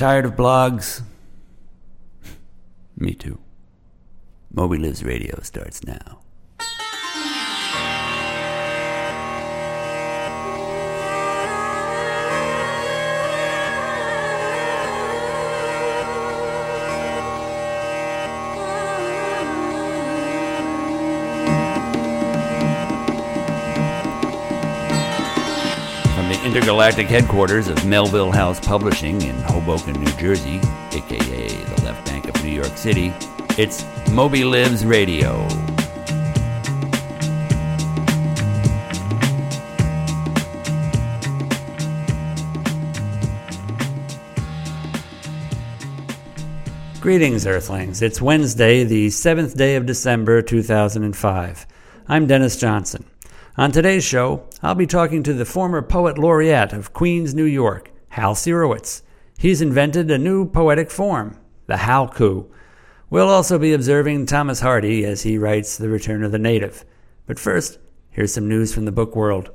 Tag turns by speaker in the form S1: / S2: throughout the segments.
S1: Tired of blogs? Me too. Moby Lives Radio starts now. Intergalactic headquarters of Melville House Publishing in Hoboken, New Jersey, aka the left bank of New York City, it's Moby Lives Radio. Greetings, Earthlings. It's Wednesday, the 7th day of December 2005. I'm Dennis Johnson. On today's show, I'll be talking to the former poet laureate of Queens, New York, Hal Sirowitz. He's invented a new poetic form, the Halku. We'll also be observing Thomas Hardy as he writes The Return of the Native. But first, here's some news from the book world.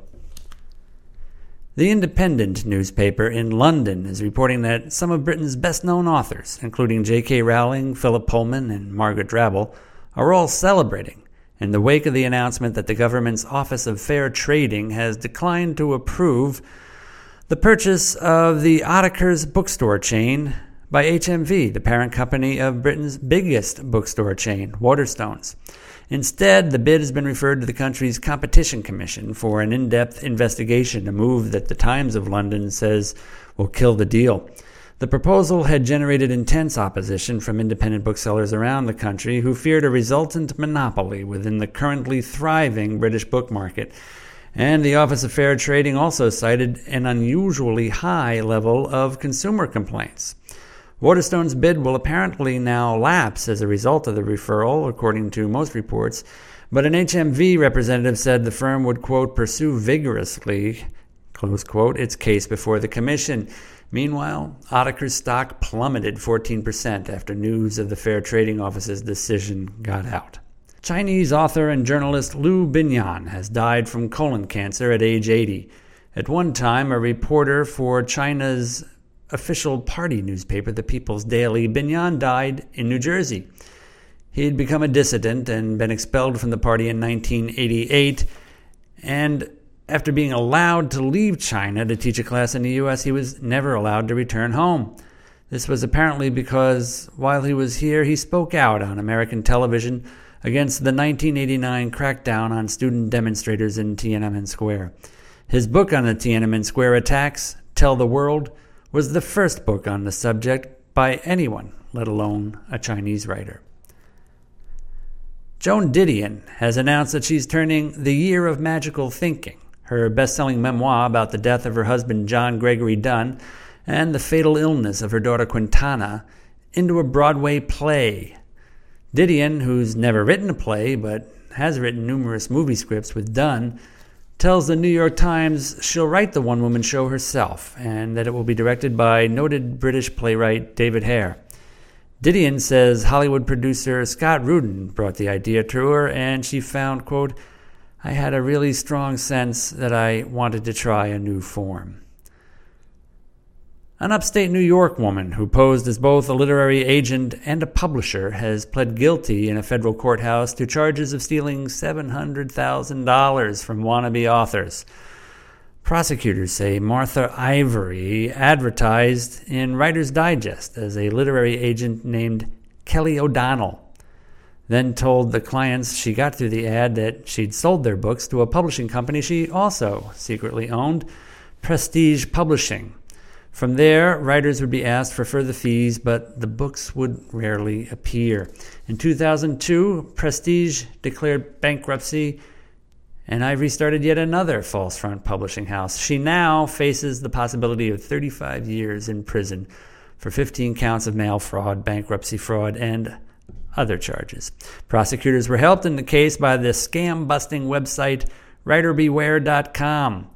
S1: The Independent newspaper in London is reporting that some of Britain's best known authors, including J.K. Rowling, Philip Pullman, and Margaret Drabble, are all celebrating in the wake of the announcement that the government's Office of Fair Trading has declined to approve the purchase of the Ottakar's bookstore chain by HMV, the parent company of Britain's biggest bookstore chain, Waterstones. Instead, the bid has been referred to the country's Competition Commission for an in depth investigation, a move that the Times of London says will kill the deal. The proposal had generated intense opposition from independent booksellers around the country who feared a resultant monopoly within the currently thriving British book market. And the Office of Fair Trading also cited an unusually high level of consumer complaints. Waterstone's bid will apparently now lapse as a result of the referral, according to most reports, but an HMV representative said the firm would, quote, pursue vigorously, close quote, its case before the commission. Meanwhile, Ottakar's stock plummeted 14% after news of the Fair Trading Office's decision got out. Chinese author and journalist Liu Binyan has died from colon cancer at age 80. At one time, a reporter for China's official party newspaper, the People's Daily, Binyan died in New Jersey. He had become a dissident and been expelled from the party in 1988. And after being allowed to leave China to teach a class in the U.S., he was never allowed to return home. This was apparently because while he was here, he spoke out on American television against the 1989 crackdown on student demonstrators in Tiananmen Square. His book on the Tiananmen Square attacks, Tell the World, was the first book on the subject by anyone, let alone a Chinese writer. Joan Didion has announced that she's turning The Year of Magical Thinking, her best selling memoir about the death of her husband John Gregory Dunne and the fatal illness of her daughter Quintana, into a Broadway play. Didion, who's never written a play but has written numerous movie scripts with Dunne, tells the New York Times she'll write the one woman show herself and that it will be directed by noted British playwright David Hare. Didion says Hollywood producer Scott Rudin brought the idea to her and she found, quote, I had a really strong sense that I wanted to try a new form. An upstate New York woman who posed as both a literary agent and a publisher has pled guilty in a federal courthouse to charges of stealing $700,000 from wannabe authors. Prosecutors say Martha Ivery advertised in Writer's Digest as a literary agent named Kelly O'Donnell. Then told the clients she got through the ad that she'd sold their books to a publishing company she also secretly owned, Prestige Publishing. From there, writers would be asked for further fees, but the books would rarely appear. In 2002, Prestige declared bankruptcy, and Ivery started yet another false front publishing house. She now faces the possibility of 35 years in prison for 15 counts of mail fraud, bankruptcy fraud, and other charges. Prosecutors were helped in the case by the scam busting website writerbeware.com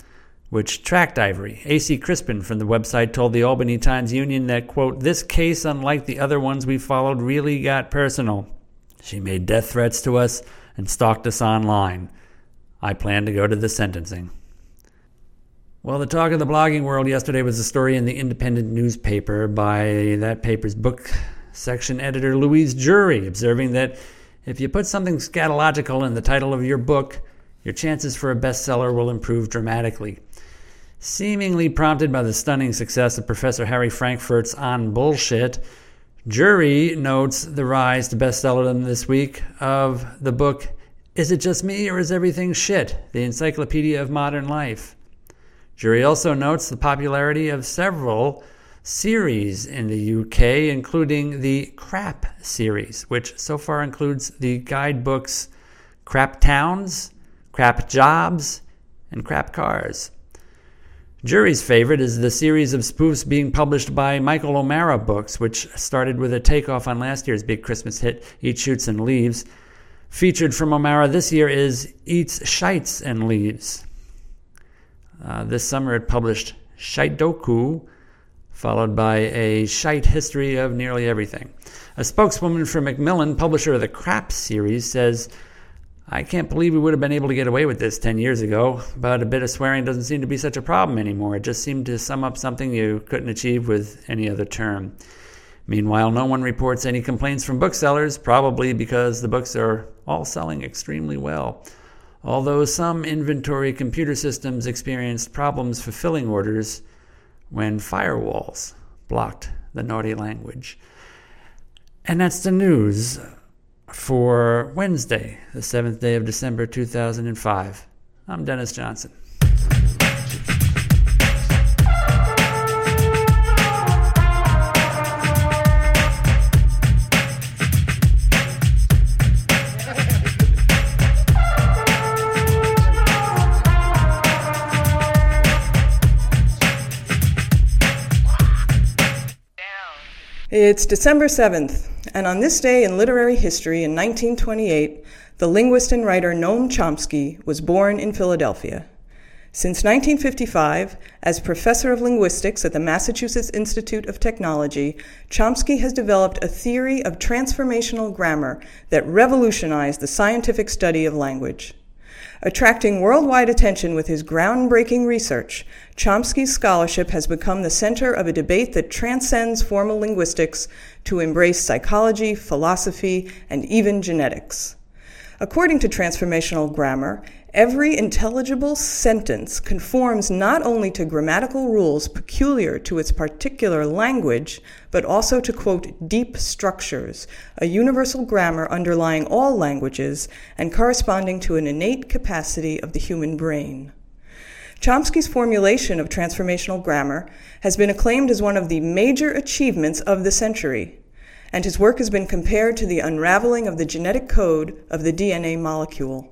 S1: which tracked Ivery. A.C. Crispin from the website told the Albany Times Union that, quote, this case, unlike the other ones we followed, really got personal. She made death threats to us and stalked us online. I plan to go to the sentencing. Well, the talk of the blogging world yesterday was a story in the independent newspaper by that paper's book section editor Louise Jury, observing that if you put something scatological in the title of your book, your chances for a bestseller will improve dramatically. Seemingly prompted by the stunning success of Professor Harry Frankfurt's On Bullshit, Jury notes the rise to bestseller this week of the book Is It Just Me or Is Everything Shit? The Encyclopedia of Modern Life. Jury also notes the popularity of several series in the UK, including the Crap series, which so far includes the guidebooks Crap Towns, Crap Jobs, and Crap Cars. Jury's favorite is the series of spoofs being published by Michael O'Mara Books, which started with a takeoff on last year's big Christmas hit, Eat Shoots and Leaves. Featured from O'Mara this year is Eats Shites and Leaves. Uh, this summer it published Shitedoku, followed by a shite history of nearly everything. A spokeswoman for Macmillan, publisher of the Crap series, says, I can't believe we would have been able to get away with this 10 years ago, but a bit of swearing doesn't seem to be such a problem anymore. It just seemed to sum up something you couldn't achieve with any other term. Meanwhile, no one reports any complaints from booksellers, probably because the books are all selling extremely well although some inventory computer systems experienced problems fulfilling orders when firewalls blocked the naughty language. And that's the news for Wednesday, the 7th day of December 2005. I'm Dennis Johnson.
S2: It's December 7th, and on this day in literary history in 1928, the linguist and writer Noam Chomsky was born in Philadelphia. Since 1955, as professor of linguistics at the Massachusetts Institute of Technology, Chomsky has developed a theory of transformational grammar that revolutionized the scientific study of language. Attracting worldwide attention with his groundbreaking research, Chomsky's scholarship has become the center of a debate that transcends formal linguistics to embrace psychology, philosophy, and even genetics. According to transformational grammar, Every intelligible sentence conforms not only to grammatical rules peculiar to its particular language, but also to, quote, deep structures, a universal grammar underlying all languages and corresponding to an innate capacity of the human brain. Chomsky's formulation of transformational grammar has been acclaimed as one of the major achievements of the century, and his work has been compared to the unraveling of the genetic code of the DNA molecule.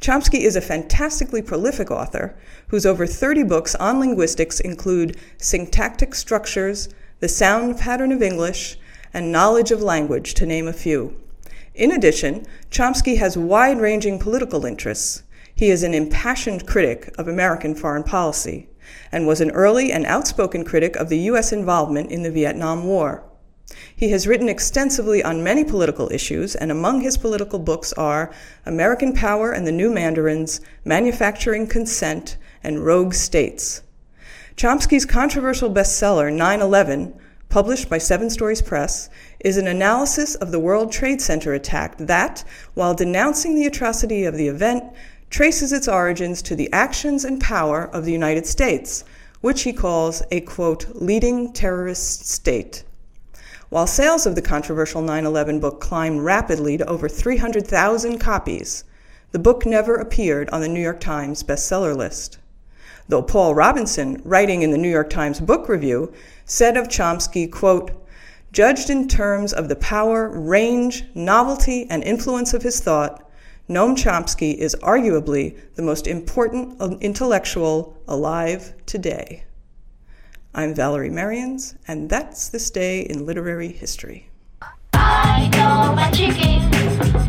S2: Chomsky is a fantastically prolific author whose over 30 books on linguistics include Syntactic Structures, The Sound Pattern of English, and Knowledge of Language, to name a few. In addition, Chomsky has wide ranging political interests. He is an impassioned critic of American foreign policy and was an early and outspoken critic of the U.S. involvement in the Vietnam War. He has written extensively on many political issues, and among his political books are American Power and the New Mandarins, Manufacturing Consent, and Rogue States. Chomsky's controversial bestseller, 9 11, published by Seven Stories Press, is an analysis of the World Trade Center attack that, while denouncing the atrocity of the event, traces its origins to the actions and power of the United States, which he calls a quote, leading terrorist state. While sales of the controversial 9 11 book climbed rapidly to over 300,000 copies, the book never appeared on the New York Times bestseller list. Though Paul Robinson, writing in the New York Times Book Review, said of Chomsky, quote, Judged in terms of the power, range, novelty, and influence of his thought, Noam Chomsky is arguably the most important um, intellectual alive today. I'm Valerie Merians, and that's this day in literary history. I know my chicken.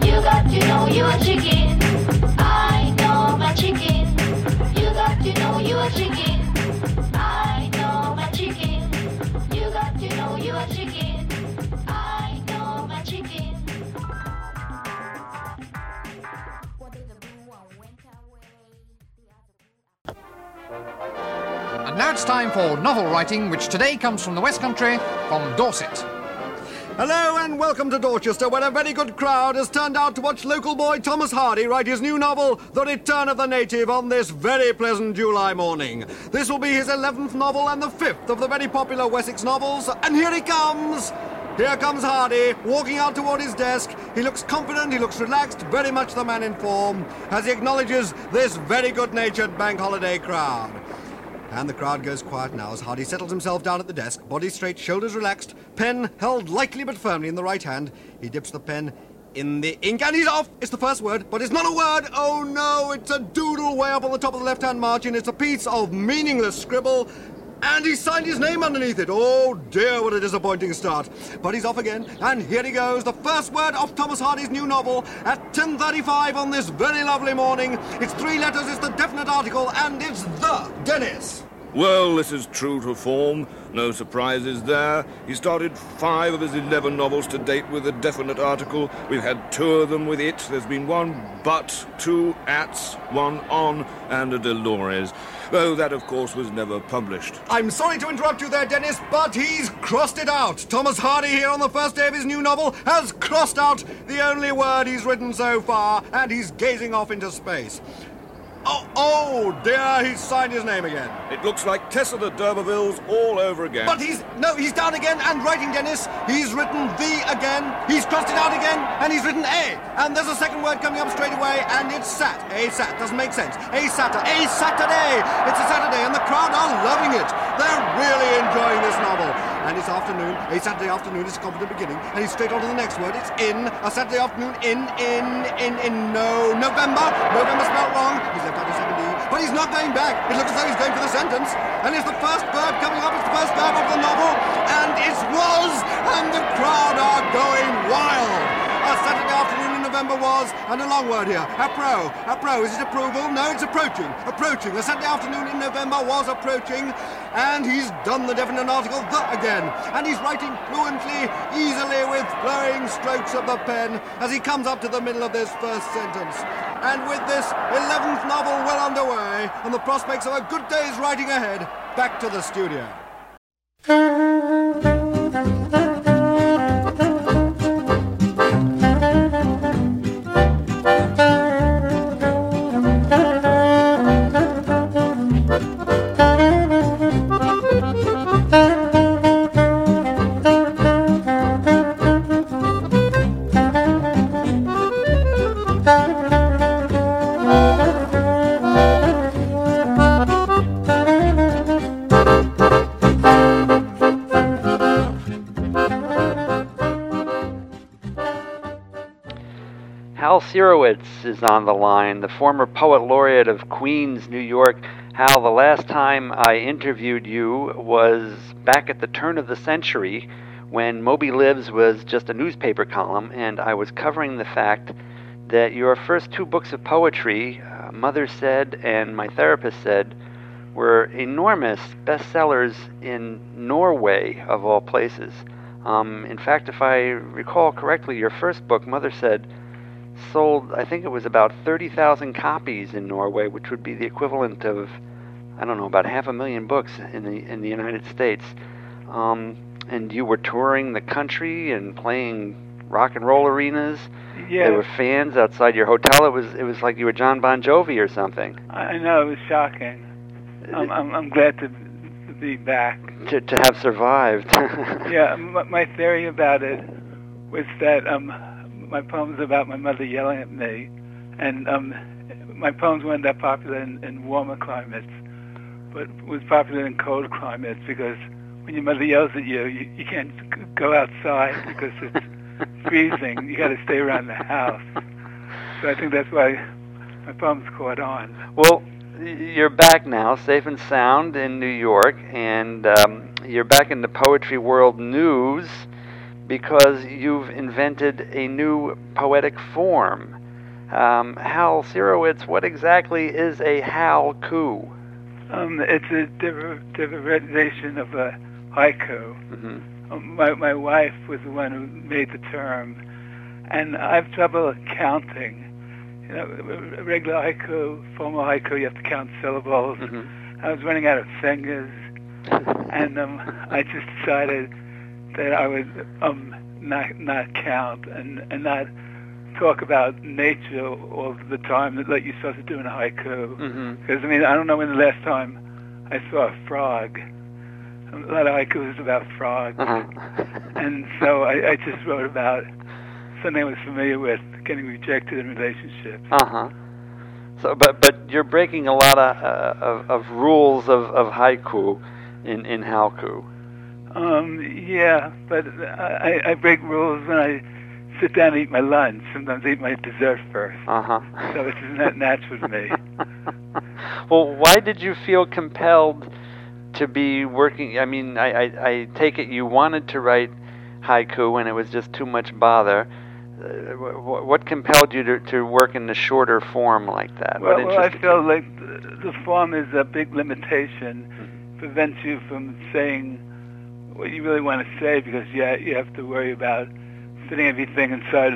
S2: You got to know you're chicken.
S3: Time for novel writing, which today comes from the West Country, from Dorset.
S4: Hello and welcome to Dorchester, where a very good crowd has turned out to watch local boy Thomas Hardy write his new novel, The Return of the Native, on this very pleasant July morning. This will be his 11th novel and the fifth of the very popular Wessex novels, and here he comes! Here comes Hardy, walking out toward his desk. He looks confident, he looks relaxed, very much the man in form, as he acknowledges this very good natured bank holiday crowd. And the crowd goes quiet now as Hardy settles himself down at the desk, body straight, shoulders relaxed, pen held lightly but firmly in the right hand. He dips the pen in the ink and he's off! It's the first word, but it's not a word! Oh no, it's a doodle way up on the top of the left hand margin. It's a piece of meaningless scribble. And he signed his name underneath it. Oh dear, what a disappointing start. But he's off again, and here he goes. The first word of Thomas Hardy's new novel at 10.35 on this very lovely morning. It's three letters, it's the definite article, and it's the Dennis.
S5: Well, this is true to form. No surprises there. He started five of his eleven novels to date with a definite article. We've had two of them with it. There's been one but, two ats, one on, and a Dolores. Though that, of course, was never published.
S4: I'm sorry to interrupt you there, Dennis, but he's crossed it out. Thomas Hardy here on the first day of his new novel has crossed out the only word he's written so far, and he's gazing off into space. Oh, oh dear, he's signed his name again.
S5: It looks like Tess of the D'Urbervilles all over again.
S4: But he's, no, he's down again and writing, Dennis. He's written the again, he's crossed it out again, and he's written a. And there's a second word coming up straight away, and it's sat. A sat, doesn't make sense. A Saturday, a Saturday. It's a Saturday, and the crowd are loving it. They're really enjoying this novel. And it's afternoon, a Saturday afternoon, it's a confident beginning, and he's straight on to the next word. It's in, a Saturday afternoon, in, in, in, in, no, November. November spelled wrong. He's left out a second E, but he's not going back. It looks as though he's going for the sentence. And it's the first verb coming up, it's the first verb of the novel, and it was, and the crowd are going wild. A Saturday afternoon in November was, and a long word here, appro. Appro, is it approval? No, it's approaching. Approaching. A Saturday afternoon in November was approaching, and he's done the definite article, the again. And he's writing fluently, easily, with flowing strokes of the pen as he comes up to the middle of this first sentence. And with this 11th novel well underway, and the prospects of a good day's writing ahead, back to the studio.
S6: Is on the line, the former poet laureate of Queens, New York. Hal, the last time I interviewed you was back at the turn of the century when Moby Lives was just a newspaper column, and I was covering the fact that your first two books of poetry, uh, Mother Said and My Therapist Said, were enormous bestsellers in Norway, of all places. Um, in fact, if I recall correctly, your first book, Mother Said, sold, I think it was about 30,000 copies in Norway, which would be the equivalent of, I don't know, about half a million books in the in the United States. Um, and you were touring the country and playing rock and roll arenas.
S7: Yeah,
S6: There were fans outside your hotel. It was it was like you were John Bon Jovi or something.
S7: I know it was shocking. I'm I'm, I'm glad to, to be back.
S6: To to have survived.
S7: Yeah, m- my theory about it was that um, my poems about my mother yelling at me, and um, my poems weren't that popular in, in warmer climates, but was popular in cold climates because when your mother yells at you, you, you can't go outside because it's freezing. You got to stay around the house. So I think that's why my poems caught on.
S6: Well, you're back now, safe and sound in New York, and um, you're back in the poetry world news because you've invented a new poetic form. Um, Hal Sirowitz, what exactly is a Halku?
S7: Um, it's a deriv- derivation of a haiku.
S6: hmm
S7: Um, my my wife was the one who made the term, and I have trouble counting. You know, regular haiku, formal haiku, you have to count syllables.
S6: hmm
S7: I was running out of fingers, and um, I just decided that I would um, not not count and and not talk about nature all the time that like you started doing to do in a haiku.
S6: Mhm.
S7: Because I mean, I don't know when the last time I saw a frog. A lot of haikus about frogs,
S6: Uh-huh.
S7: and so I, I just wrote about something I was familiar with, getting rejected in relationships.
S6: Uh huh. So, but but you're breaking a lot of uh, of, of rules of, of haiku in in haiku.
S7: Um, yeah, but I, I break rules when I sit down and eat my lunch. Sometimes I eat my dessert first.
S6: Uh huh.
S7: So it's not natural to me.
S6: well, why did you feel compelled to be working? I mean, I, I, I take it you wanted to write haiku when it was just too much bother. Uh, wh- what compelled you to, to work in the shorter form like that?
S7: Well, well I feel
S6: you?
S7: like the, the form is a big limitation. Prevents you from saying what you really want to say because you ha- you have to worry about fitting everything inside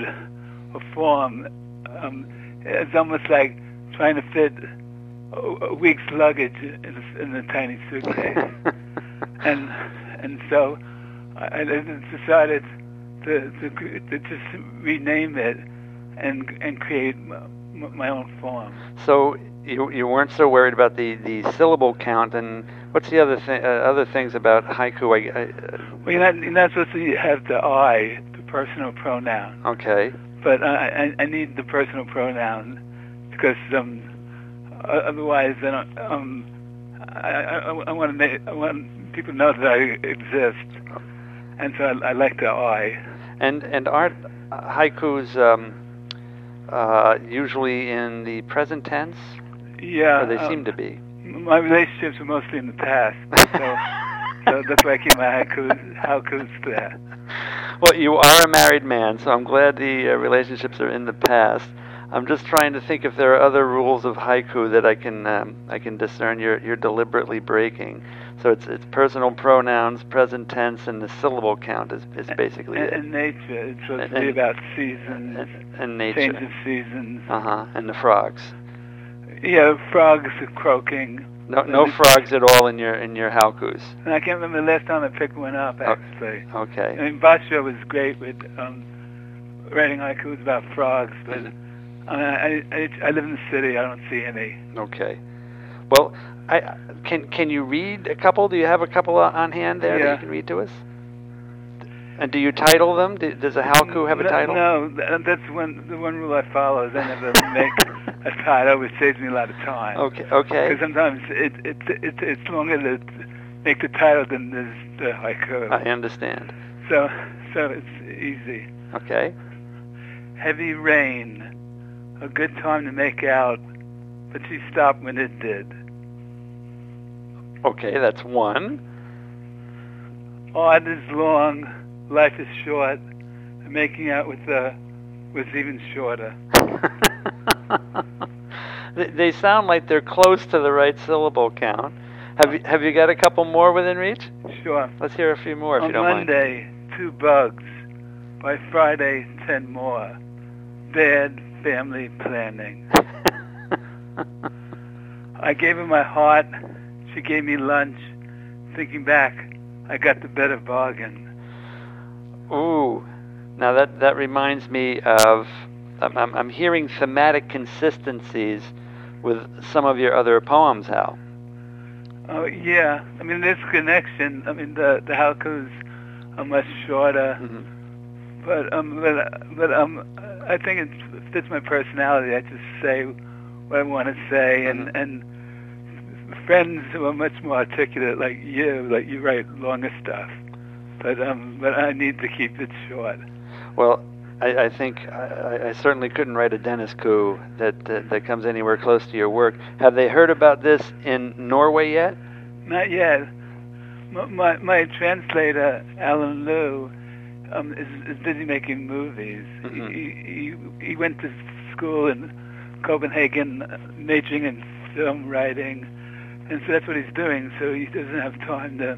S7: a form. Um, it's almost like trying to fit a, a week's luggage in a, in a tiny suitcase. and and so I, I decided to, to to just rename it and and create m- my own form.
S6: So you you weren't so worried about the, the syllable count, and what's the other thing? Uh, other things about haiku? I, I, uh,
S7: Well, you're not you're not supposed to have the I, the personal pronoun,
S6: okay.
S7: but I I, I need the personal pronoun because um otherwise then um I I, I want to ma- I want people to know that I exist, and so I, I like the I.
S6: And and aren't haikus um, uh, usually in the present tense?
S7: Yeah,
S6: or they
S7: um,
S6: seem to be.
S7: My relationships are mostly in the past, so, so that's why I keep my haikus, haikus there.
S6: Well, you are a married man, so I'm glad the uh, relationships are in the past. I'm just trying to think if there are other rules of haiku that I can um, I can discern. You're you're deliberately breaking. So it's it's personal pronouns, present tense, and the syllable count is, is basically
S7: And,
S6: it.
S7: and nature, it's supposed
S6: And-
S7: to be about seasons,
S6: And, and nature.
S7: change of seasons.
S6: Uh huh. And the frogs.
S7: Yeah, frogs are croaking.
S6: No no frogs at all in your in your haikus.
S7: And I can't remember the last time I picked one up,
S6: Oh.
S7: actually. I mean, Basho was great with um, writing haikus about frogs, but
S6: Mm-hmm.
S7: I, mean, I, I, I live in the city. I don't see any.
S6: Okay. Well, I can can you read a couple? Do you have a couple on on hand there that you can read to us? And do you title them? Does a haiku have a title?
S7: No, that's one the one rule I follow is I never make a title, which saves me a lot of time.
S6: Okay. Okay.
S7: Because sometimes it, it, it, it's longer to make the title than the haiku.
S6: I understand.
S7: So, so it's easy.
S6: Okay.
S7: Heavy rain, a good time to make out, but she stopped when it did.
S6: Okay, that's one.
S7: Odd is long, life is short, and making out with the was even shorter.
S6: they, they sound like they're close to the right syllable count. Have you have you got a couple more within reach?
S7: Sure.
S6: Let's hear a few more if
S7: On
S6: you don't
S7: Monday, two bugs. By Friday, ten more. Bad family planning. I gave her my heart. She gave me lunch. Thinking back, I got the better bargain.
S6: Ooh, now that that reminds me of I'm, I'm, I'm hearing thematic consistencies with some of your other poems, Hal.
S7: Oh yeah, I mean there's connection. I mean the the haikus are much shorter,
S6: Mhm.
S7: but um but but um I think it fits my personality. I just say what I want to say, and
S6: Mhm.
S7: and friends who are much more articulate, like you, like you write longer stuff. But um but I need to keep it short.
S6: Well, I, I think I, I certainly couldn't write a Dennis coup that, that that comes anywhere close to your work. Have they heard about this in Norway yet?
S7: Not yet. My my, my translator Erlend Loe um, is, is busy making movies.
S6: Mhm.
S7: He, he he went to school in Copenhagen, majoring in film writing, and so that's what he's doing. So he doesn't have time to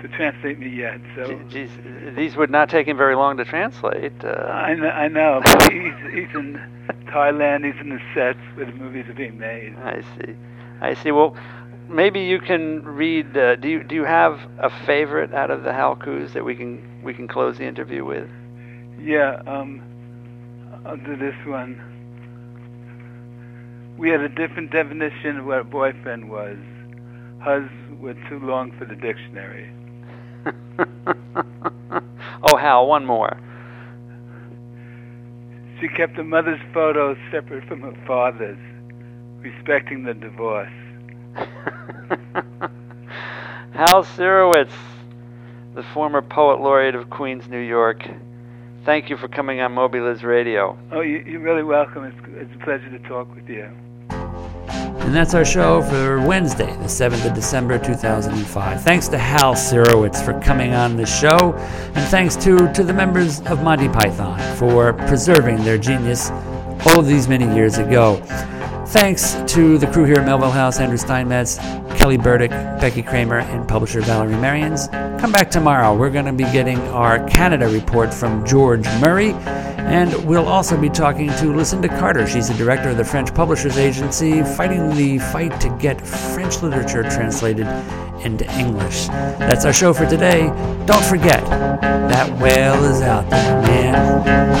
S7: to translate me yet. So
S6: Geez, these would not take him very long to translate. Uh,
S7: I know, I know. He's he's in Thailand. He's in the sets where the movies are being made.
S6: I see. I see. Well, maybe you can read. Uh, do you do you have a favorite out of the haikus that we can we can close the interview with?
S7: Yeah, um, I'll do this one. We had a different definition of what a boyfriend was. Hus were too long for the dictionary.
S6: oh, Hal, one more.
S7: She kept her mother's photos separate from her father's, respecting the divorce.
S6: Hal Sirowitz, the former poet laureate of Queens, New York. Thank you for coming on Moby Radio.
S7: Oh, you, are really welcome. It's, it's a pleasure to talk with you.
S6: And that's our show for Wednesday, the 7th of December, 2005. Thanks to Hal Sirowitz for coming on the show, and thanks to, to the members of Monty Python for preserving their genius all these many years ago. Thanks to the crew here at Melville House, Andrew Steinmetz, Kelly Burdick, Becky Kramer, and publisher Valerie Merians. Come back tomorrow. We're going to be getting our Canada report from George Murray. And we'll also be talking to Lucinda Karter. She's the director of the French Publishers Agency, fighting the fight to get French literature translated into English. That's our show for today. Don't forget, that whale is out there, man.